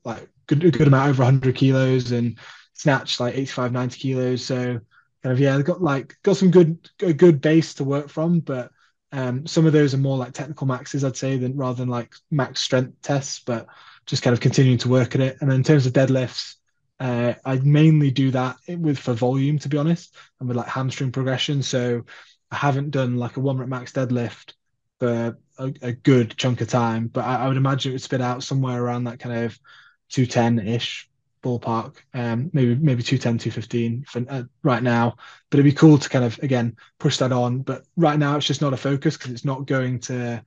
like good good amount over 100 kilos and snatch like 85 90 kilos. So kind of yeah, got like got some good a good base to work from, but um, some of those are more like technical maxes, I'd say, than rather than like max strength tests, but just kind of continuing to work at it. And in terms of deadlifts, uh, I mainly do that with for volume, to be honest, and with like hamstring progression. So I haven't done like a one rep max deadlift for a, a good chunk of time, but I, I, would imagine it would spit out somewhere around that kind of 210 ish ballpark, um, maybe maybe 210, 215 for, uh, right now. But it'd be cool to kind of again push that on. But right now it's just not a focus because it's not going to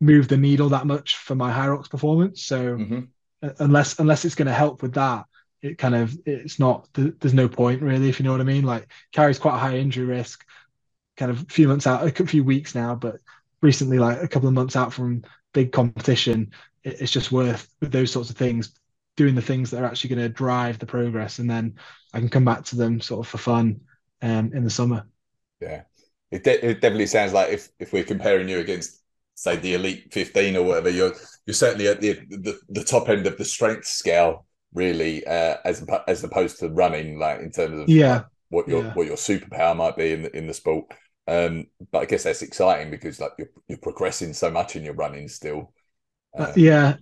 move the needle that much for my Hyrox performance. So mm-hmm. unless unless it's going to help with that, it kind of it's not. There's no point really, if you know what I mean. Like carries quite a high injury risk. Kind of a few months out, a few weeks now, but recently, like a couple of months out from big competition, it's just worth with those sorts of things doing the things that are actually going to drive the progress, and then I can come back to them sort of for fun um, in the summer. Yeah, it, de- it definitely sounds like if if we're comparing you against say the elite 15 or whatever you're you're certainly at the the, the top end of the strength scale really uh, as as opposed to running like in terms of yeah. what your yeah. what your superpower might be in the, in the sport. Um but i guess that's exciting because like you're, you're progressing so much in your running still. Uh, yeah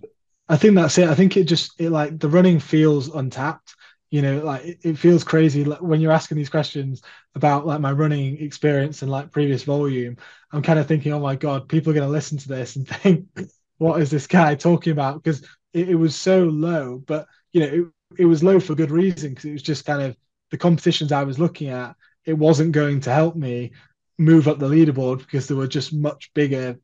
I think that's it. I think it just it like the running feels untapped. You know, like it, it feels crazy like, when you're asking these questions about like my running experience and like previous volume. I'm kind of thinking, oh my god, people are going to listen to this and think, what is this guy talking about? Because it, it was so low, but you know, it, it was low for good reason because it was just kind of the competitions I was looking at. It wasn't going to help me move up the leaderboard because there were just much bigger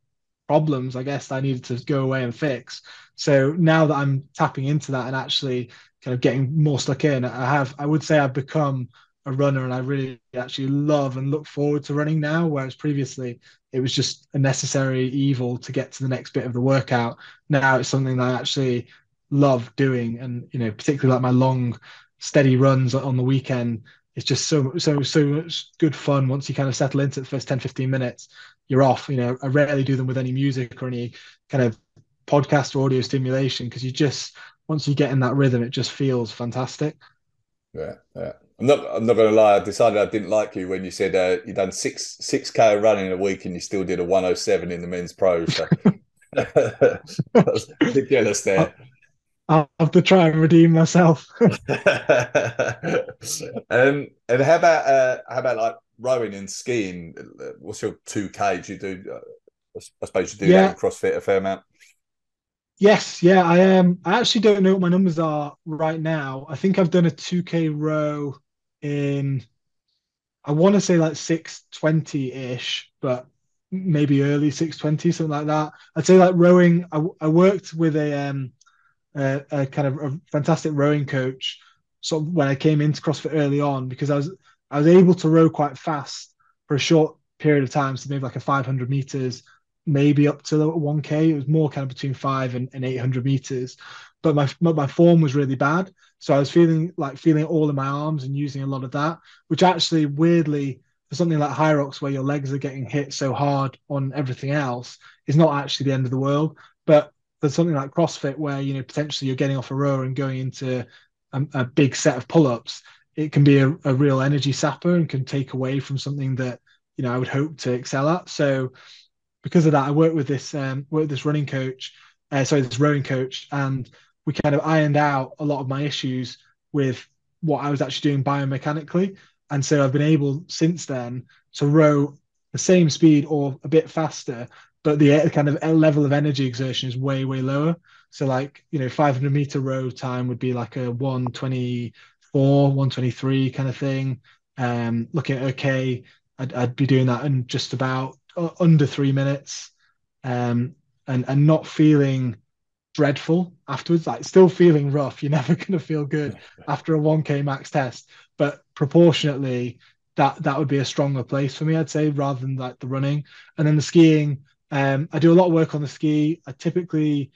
problems, I guess, I needed to go away and fix. So now that I'm tapping into that and actually kind of getting more stuck in, I have, I would say I've become a runner and I really actually love and look forward to running now. Whereas previously it was just a necessary evil to get to the next bit of the workout. Now it's something that I actually love doing. And, you know, particularly like my long, steady runs on the weekend, it's just so so so much good fun once you kind of settle into the first 10 15 minutes you're off. You know, I rarely do them with any music or any kind of podcast or audio stimulation because you just once you get in that rhythm, it just feels fantastic. Yeah, yeah. I'm not. I'm not going to lie. I decided I didn't like you when you said uh, you done six six k running a week and you still did a 107 in the men's pro. So ridiculous there. I'll have to try and redeem myself. um, and how about uh, how about like rowing and skiing, what's your two K? Do you do? Uh, I suppose you do yeah. that in CrossFit a fair amount. Yes, yeah, I um, I actually don't know what my numbers are right now. I think I've done a two K row in, I want to say like six twenty ish, but maybe early six twenty, something like that. I'd say like rowing. I, I worked with a um, a, a kind of a fantastic rowing coach. Sort of when I came into CrossFit early on, because I was I was able to row quite fast for a short period of time, so maybe like a 500 meters, maybe up to the 1k. It was more kind of between five and, and 800 meters, but my my form was really bad, so I was feeling like feeling all in my arms and using a lot of that, which actually weirdly for something like Hyrox where your legs are getting hit so hard on everything else is not actually the end of the world, but for something like CrossFit where you know potentially you're getting off a row and going into a, a big set of pull-ups it can be a, a real energy sapper and can take away from something that you know I would hope to excel at. So because of that, I work with this um, with this running coach, uh, sorry, this rowing coach, and we kind of ironed out a lot of my issues with what I was actually doing biomechanically. And so I've been able since then to row the same speed or a bit faster, but the kind of level of energy exertion is way, way lower. So like, you know, 500 meter row time would be like a 124, 123 kind of thing. Um, looking at okay, I'd, I'd be doing that in just about under three minutes, um, and and not feeling dreadful afterwards. Like still feeling rough. You're never going to feel good after a 1K max test, but proportionately, that that would be a stronger place for me, I'd say, rather than like the running. And then the skiing, um, I do a lot of work on the ski. I typically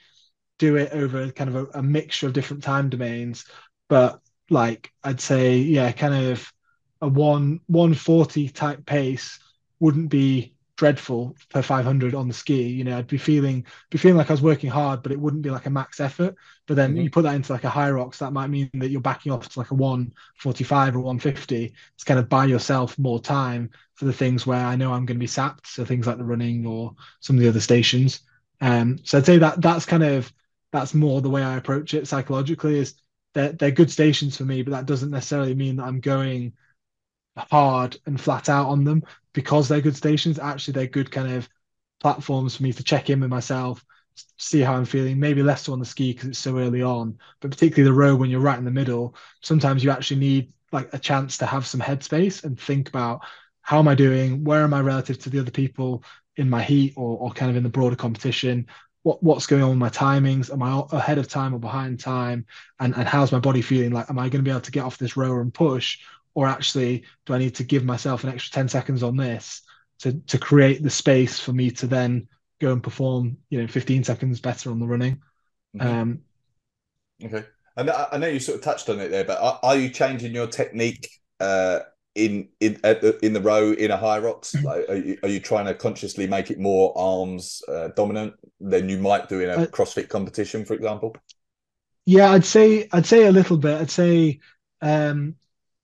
do it over kind of a, a mixture of different time domains, but like I'd say, yeah, kind of a one 140 type pace wouldn't be dreadful per 500 on the ski. You know i'd be feeling be feeling like i was working hard but it wouldn't be like a max effort. But then mm-hmm. you put that into like a Hyrox that might mean that you're backing off to like a 145 or 150 it's kind of buy yourself more time for the things where i know i'm going to be sapped so things like the running or some of the other stations. Um so i'd say that that's kind of that's more the way i approach it psychologically is they're, they're good stations for me but that doesn't necessarily mean that i'm going hard and flat out on them because they're good stations. Actually, they're good kind of platforms for me to check in with myself, see how I'm feeling. Maybe less so on the ski because it's so early on, but particularly the row when you're right in the middle. Sometimes you actually need like a chance to have some headspace and think about how am I doing? Where am I relative to the other people in my heat or, or kind of in the broader competition? What what's going on with my timings? Am I ahead of time or behind time? And and how's my body feeling? Like, am I going to be able to get off this rower and push, or actually do I need to give myself an extra 10 seconds on this to to create the space for me to then go and perform, you know, 15 seconds better on the running. Mm-hmm. Um, okay. And I, I, know you sort of touched on it there, but are, are you changing your technique uh, in in the, in the row in a Hyrox? Mm-hmm. Like, are you, are you trying to consciously make it more arms uh, dominant than you might do in a uh, CrossFit competition, for example? Yeah, I'd say I'd say a little bit. I'd say um,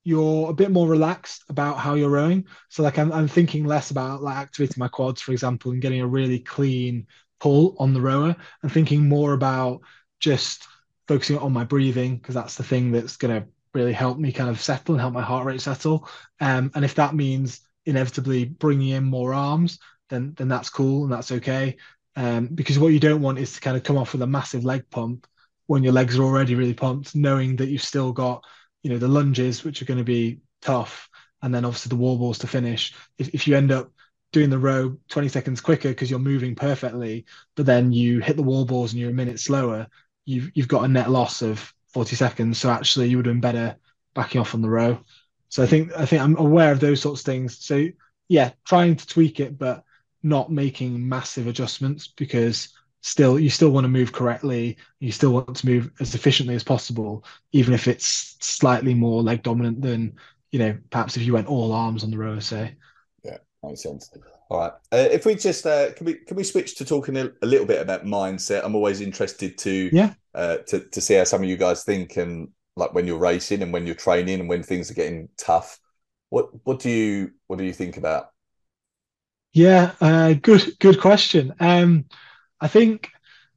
you're a bit more relaxed about how you're rowing. So like I'm, I'm thinking less about like activating my quads, for example, and getting a really clean pull on the rower and thinking more about just focusing on my breathing because that's the thing that's going to really help me kind of settle and help my heart rate settle. Um, and if that means inevitably bringing in more arms, then then that's cool and that's okay. Um, because what you don't want is to kind of come off with a massive leg pump when your legs are already really pumped, knowing that you've still got you know the lunges which are going to be tough and then obviously the wall balls to finish if, if you end up doing the row 20 seconds quicker because you're moving perfectly but then you hit the wall balls and you're a minute slower you've you've got a net loss of 40 seconds so actually you would have been better backing off on the row. So i think i think i'm aware of those sorts of things. So yeah trying to tweak it but not making massive adjustments because still you still want to move correctly. You still want to move as efficiently as possible even if it's slightly more leg dominant than you know perhaps if you went all arms on the row say. Yeah makes sense all right. Uh, if we just uh, can we can we switch to talking a, a, little bit about mindset? I'm always interested to yeah. uh, to, to see how some of you guys think and like when you're racing and when you're training and when things are getting tough. What what do you what do you think about yeah uh, good good question. Um I think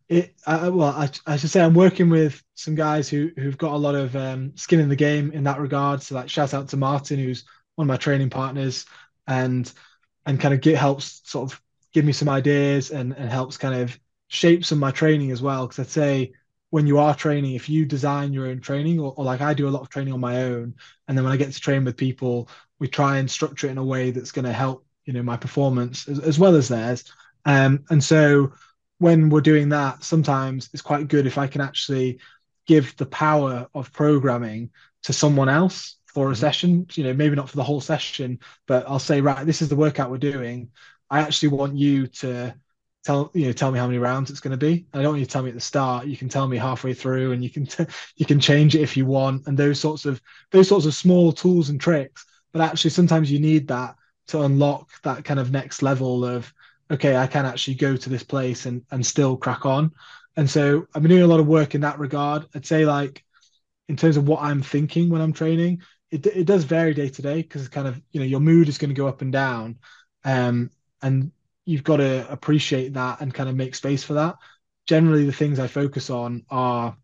it. Uh, well, I, I, should say I'm working with some guys who who've got a lot of um, skin in the game in that regard. So, like, shout out to Martin, who's one of my training partners, and and kind of get helps sort of give me some ideas and and helps kind of shape some of my training as well. Because I'd say when you are training, if you design your own training, or, or like I do a lot of training on my own, and then when I get to train with people, we try and structure it in a way that's going to help you know my performance as, as well as theirs. Um, and so when we're doing that, sometimes it's quite good if I can actually give the power of programming to someone else for a mm-hmm. session. You know, maybe not for the whole session, but I'll say, right, this is the workout we're doing. I actually want you to tell you know tell me how many rounds it's going to be. I don't want you to tell me at the start. You can tell me halfway through, and you can t- you can change it if you want. And those sorts of those sorts of small tools and tricks. But actually, sometimes you need that to unlock that kind of next level of okay, I can actually go to this place and and still crack on. And so I've been doing a lot of work in that regard. I'd say like in terms of what I'm thinking when I'm training, it it does vary day to day because it's kind of you know your mood is going to go up and down, um, and you've got to appreciate that and kind of make space for that. Generally, the things I focus on are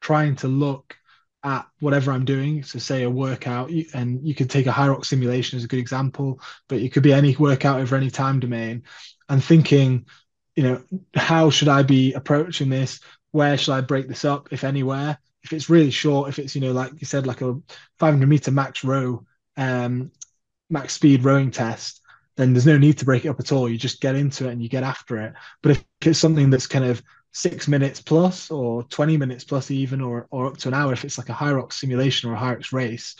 trying to look at whatever I'm doing. So, say a workout, and you could take a Hyrox simulation as a good example, but it could be any workout over any time domain, and thinking, you know, how should I be approaching this? Where should I break this up, if anywhere? If it's really short, if it's you know, like you said, like a 500 meter max row, um, max speed rowing test, then there's no need to break it up at all. You just get into it and you get after it. But if it's something that's kind of six minutes plus or 20 minutes plus even or, or up to an hour if it's like a Hyrox simulation or a Hyrox race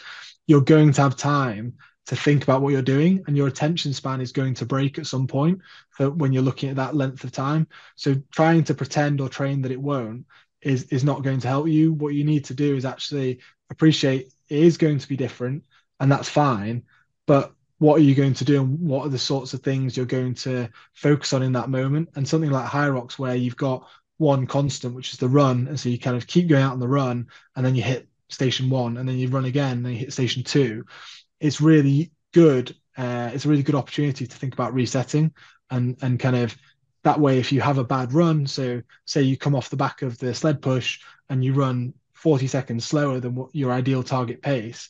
you're going to have time to think about what you're doing and your attention span is going to break at some point when you're looking at that length of time so trying to pretend or train that it won't is is not going to help you what you need to do is actually appreciate it is going to be different and that's fine but what are you going to do and what are the sorts of things you're going to focus on in that moment and something like Hyrox where you've got one constant, which is the run. And so you kind of keep going out on the run and then you hit station one and then you run again and then you hit station two. It's really good. Uh, it's a really good opportunity to think about resetting and and kind of that way if you have a bad run so say you come off the back of the sled push and you run 40 seconds slower than what your ideal target pace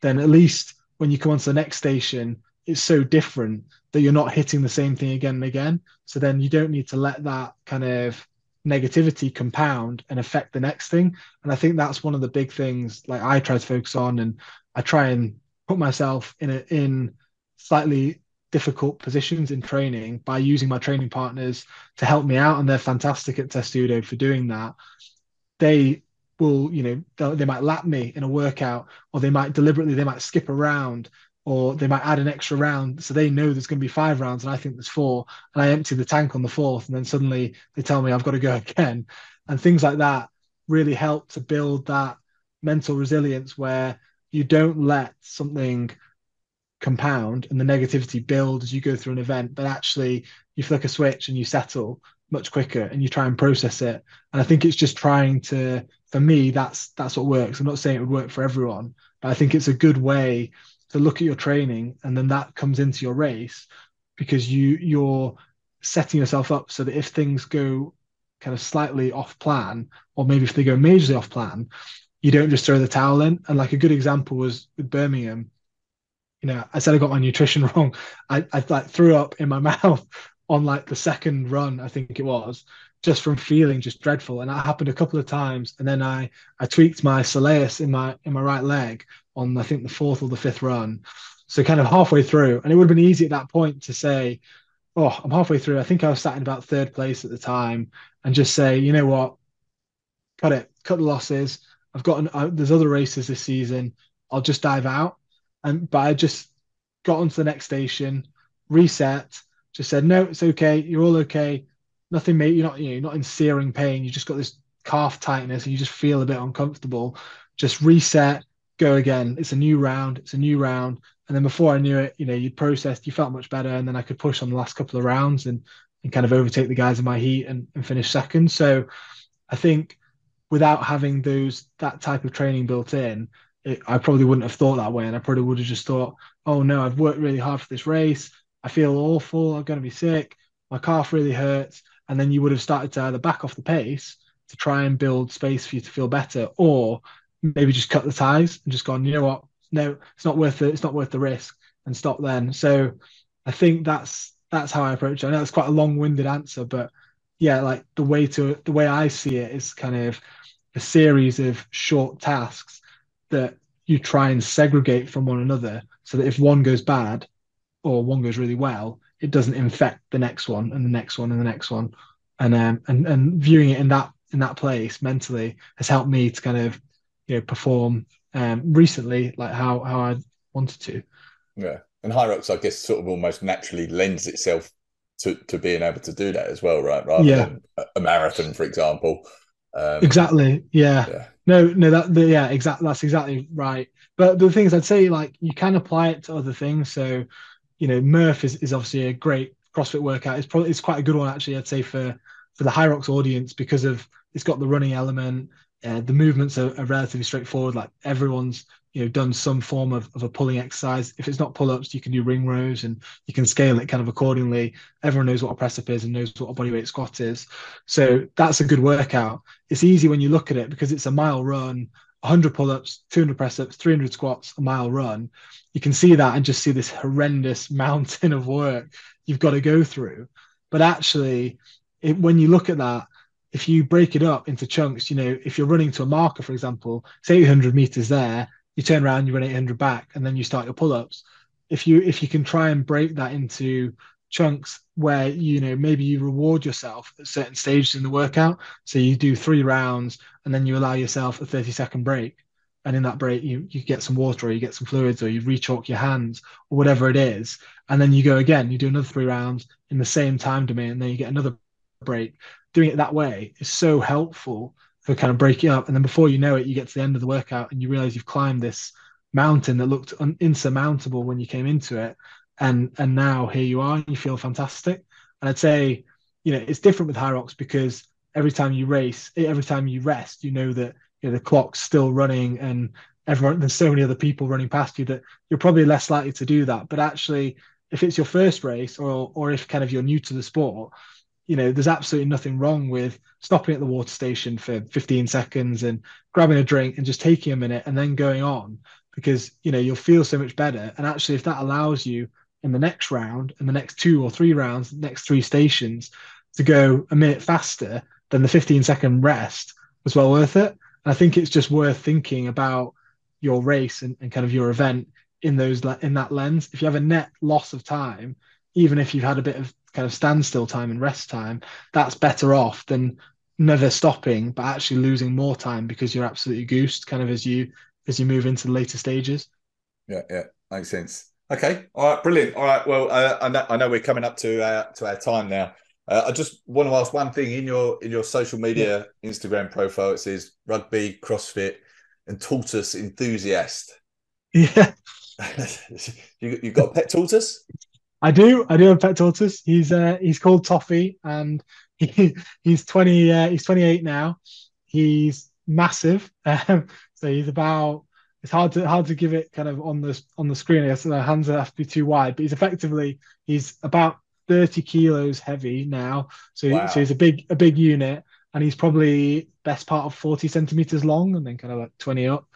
then at least when you come onto the next station it's so different that you're not hitting the same thing again and again so then you don't need to let that kind of negativity compound and affect the next thing. And I think that's one of the big things like I try to focus on and I try and put myself in a in slightly difficult positions in training by using my training partners to help me out and they're fantastic at testudo for doing that. They will you know they might lap me in a workout or they might deliberately they might skip around or they might add an extra round so they know there's going to be five rounds and I think there's four and I empty the tank on the fourth and then suddenly they tell me I've got to go again. And things like that really help to build that mental resilience where you don't let something compound and the negativity build as you go through an event but actually you flick a switch and you settle much quicker and you try and process it. And I think it's just trying to for me that's that's what works. I'm not saying it would work for everyone but I think it's a good way to look at your training and then that comes into your race because you you're setting yourself up so that if things go kind of slightly off plan or maybe if they go majorly off plan you don't just throw the towel in. And like a good example was with birmingham you know i said i got my nutrition wrong i, I like threw up in my mouth on like the second run i think it was just from feeling just dreadful and that happened a couple of times and then i i tweaked my soleus in my in my right leg on I think the fourth or the fifth run. So kind of halfway through, and it would have been easy at that point to say, "Oh, I'm halfway through." I think I was sat in about third place at the time, and just say, "You know what? Cut it, cut the losses. I've got an, uh, there's other races this season. I'll just dive out." And but I just got onto the next station, reset, just said, "No, it's okay. You're all okay. Nothing, mate. You're not you're not in searing pain. You just got this calf tightness, and you just feel a bit uncomfortable." Just reset, go again. It's a new round. It's a new round. And then before I knew it, you know, you processed, you felt much better, and then I could push on the last couple of rounds and and kind of overtake the guys in my heat and, and finish second. So I think without having those that type of training built in, it, I probably wouldn't have thought that way, and I probably would have just thought, oh no, I've worked really hard for this race. I feel awful. I'm going to be sick. My calf really hurts, and then you would have started to either back off the pace to try and build space for you to feel better, or maybe just cut the ties and just gone, you know what? No, it's not worth it. It's not worth the risk and stop then. So I think that's that's how I approach it. I know it's quite a long-winded answer, but yeah, like the way to the way I see it is kind of a series of short tasks that you try and segregate from one another so that if one goes bad or one goes really well, it doesn't infect the next one and the next one and the next one. And um and, and viewing it in that in that place mentally has helped me to kind of you know perform um, recently like how how I wanted to. Yeah, and Hyrox, I guess, sort of almost naturally lends itself to to being able to do that as well, right? Rather yeah. than a marathon, for example. Um, exactly. Yeah. yeah. No, no, that the, yeah, exactly. That's exactly right. But the things I'd say, like you can apply it to other things. So, you know, Murph is, is obviously a great CrossFit workout. It's probably it's quite a good one actually. I'd say for for the Hyrox audience because of it's got the running element uh, the movements are, are, relatively straightforward. Like everyone's you know done some form of, of a pulling exercise. If it's not pull-ups, you can do ring rows and you can scale it kind of accordingly. Everyone knows what a press up is and knows what a bodyweight squat is. So that's a good workout. It's easy when you look at it because it's a mile run, 100 pull-ups, 200 press-ups, 300 squats, a mile run. You can see that and just see this horrendous mountain of work you've got to go through. But actually, it, when you look at that, if you break it up into chunks, you know, if you're running to a marker, for example, say 800 meters there, you turn around, you run 800 back, and then you start your pull-ups. If you if you can try and break that into chunks where you know maybe you reward yourself at certain stages in the workout, so you do three rounds and then you allow yourself a 30 second break, and in that break you you get some water or you get some fluids or you rechalk your hands or whatever it is, and then you go again, you do another three rounds in the same time domain, and then you get another break doing it that way is so helpful for kind of breaking up. And then before you know it, you get to the end of the workout and you realize you've climbed this mountain that looked un- insurmountable when you came into it. And and now here you are, and you feel fantastic. And I'd say, you know, it's different with Hyrox because every time you race, every time you rest, you know that you know, the clock's still running and everyone there's so many other people running past you that you're probably less likely to do that. But actually, if it's your first race or or if kind of you're new to the sport, you know, there's absolutely nothing wrong with stopping at the water station for 15 seconds and grabbing a drink and just taking a minute and then going on because, you know, you'll feel so much better. And actually, if that allows you in the next round and the next two or three rounds, the next three stations to go a minute faster, then the 15 second rest was well worth it. And I think it's just worth thinking about your race and, and kind of your event in those in that lens. If you have a net loss of time, even if you've had a bit of kind of standstill time and rest time, that's better off than never stopping but actually losing more time because you're absolutely goosed kind of as you as you move into the later stages. Yeah, yeah, makes sense. Okay, all right, brilliant. All right, well, uh, I, know, I know we're coming up to uh, to our time now. Uh, I just want to ask one thing in your in your social media yeah. Instagram profile. It says rugby, CrossFit, and tortoise enthusiast. Yeah, you you got a pet tortoise? I do. I do have pet tortoise. He's uh, he's called Toffee, and he, he's twenty. Uh, he's twenty eight now. He's massive. Um, so he's about. It's hard to hard to give it kind of on the on the screen. I guess the hands have to be too wide, but he's effectively he's about thirty kilos heavy now. So wow. so he's a big a big unit, and he's probably best part of forty centimeters long, and then kind of like twenty up.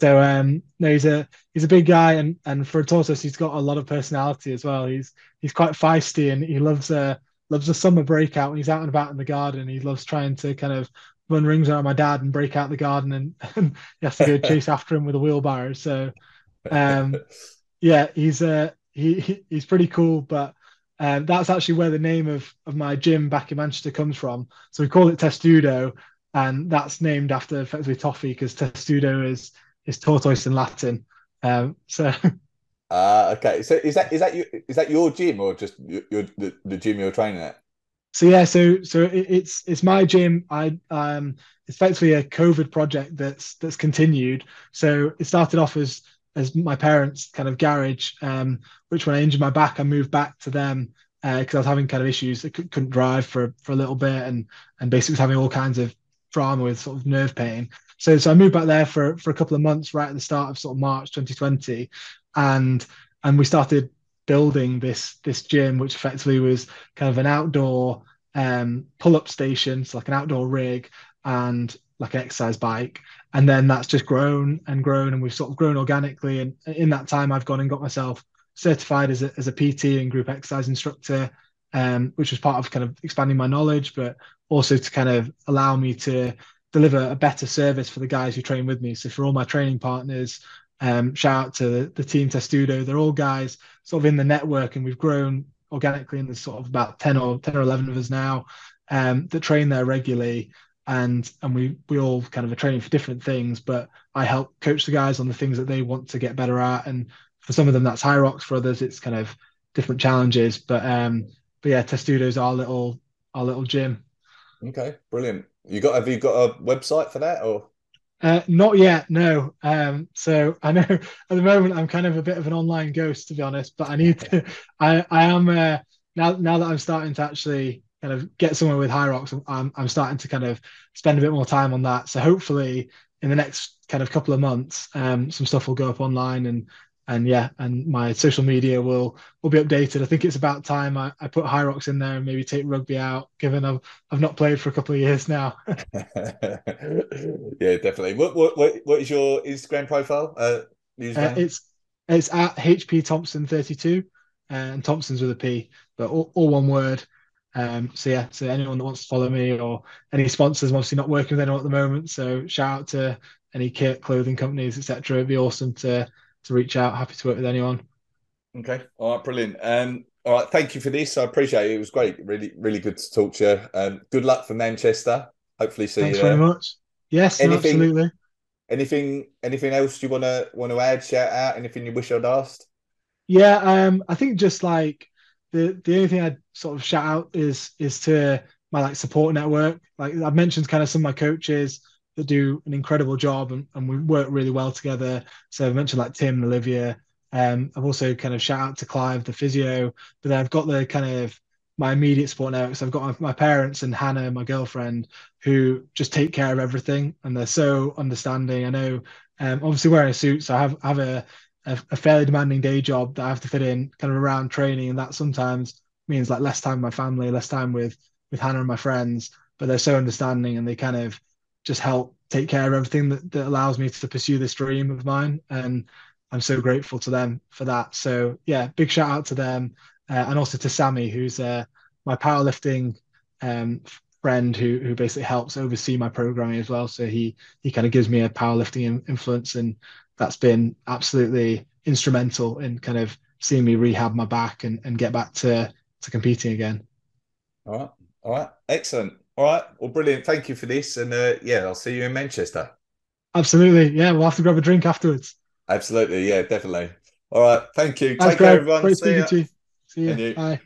So um, no, he's a he's a big guy, and and for a tortoise, he's got a lot of personality as well. He's he's quite feisty, and he loves uh loves a summer breakout when he's out and about in the garden. He loves trying to kind of run rings around my dad and break out the garden, and, and he has to go chase after him with a wheelbarrow. So um, yeah, he's uh he he's pretty cool, but. Um, that's actually where the name of, of my gym back in Manchester comes from. So we call it Testudo, and that's named after effectively toffee because testudo is is tortoise in Latin. Um, so. Uh, okay. So is that is that you is that your gym or just your, your the, the gym you're training at? So yeah, so so it, it's it's my gym. I um it's effectively a COVID project that's that's continued. So it started off as as my parents' kind of garage, um, which when I injured my back, I moved back to them because uh, I was having kind of issues. I couldn't drive for for a little bit, and and basically was having all kinds of drama with sort of nerve pain. So, so I moved back there for, for a couple of months right at the start of sort of March 2020. And, and we started building this, this gym, which effectively was kind of an outdoor um, pull-up station. So like an outdoor rig and like an exercise bike. And then that's just grown and grown and we've sort of grown organically. And in that time, I've gone and got myself certified as a, as a PT and group exercise instructor, um, which was part of kind of expanding my knowledge, but also to kind of allow me to deliver a better service for the guys who train with me. So for all my training partners, um, shout out to the, team Testudo. They're all guys sort of in the network, and we've grown organically. And there's sort of about ten or ten or eleven of us now um, that train there regularly. And and we we all kind of are training for different things, but I help coach the guys on the things that they want to get better at. And for some of them, that's Hyrox. For others, it's kind of different challenges. But um, but yeah, Testudo's our little our little gym. Okay, brilliant. You got have you got a website for that or? Uh, not yet, no. Um, so I know at the moment I'm kind of a bit of an online ghost, to be honest. But I need to. I I am uh, now now that I'm starting to actually kind of get somewhere with Hyrox, I'm I'm starting to kind of spend a bit more time on that. So hopefully in the next kind of couple of months, um, some stuff will go up online and and yeah, and my social media will will be updated. I think it's about time I, I put Hyrox in there and maybe take rugby out, given I've I've not played for a couple of years now. yeah, definitely. What what what, what is your Instagram profile? Uh, uh, it's it's at HP Thompson thirty two, uh, and Thompson's with a P, but all, all one word. Um, so yeah, so anyone that wants to follow me or any sponsors, I'm obviously not working with anyone at the moment. So shout out to any kit, clothing companies, etc. It'd be awesome to to reach out. Happy to work with anyone. Okay. All right. Brilliant. Um, all right. Thank you for this. I appreciate it. It was great. Really, really good to talk to you. Um, good luck for Manchester. Hopefully, see Thanks you. Thanks very much. Yes, anything, absolutely. Anything, anything else you want to want to add? Shout out. Anything you wish I'd asked? Yeah. Um. I think just like the the only thing I'd sort of shout out is is to my like support network. Like I've mentioned, kind of some of my coaches that do an incredible job and, and we work really well together. So I've mentioned like Tim Olivia. Um, I've also kind of shout out to Clive, the physio, but then I've got the kind of my immediate support networks. I've got my, my parents and Hannah, my girlfriend, who just take care of everything and they're so understanding. I know, um, obviously wearing a suit, so I have have a, a, a fairly demanding day job that I have to fit in kind of around training, and that sometimes means like less time with my family, less time with with Hannah and my friends. But they're so understanding and they kind of just help take care of everything that, that allows me to pursue this dream of mine. And I'm so grateful to them for that. So yeah, big shout out to them uh, and also to Sammy, who's uh, my powerlifting um, friend who who basically helps oversee my programming as well. So he he kind of gives me a powerlifting influence, and that's been absolutely instrumental in kind of seeing me rehab my back and, and get back to to competing again. All right, all right, excellent. All right. Well, brilliant. Thank you for this. And uh, yeah, I'll see you in Manchester. Absolutely. Yeah, we'll have to grab a drink afterwards. Absolutely. Yeah, definitely. All right. Thank you. Take care, everyone. Great see speaking you. to you. See you. you. Bye.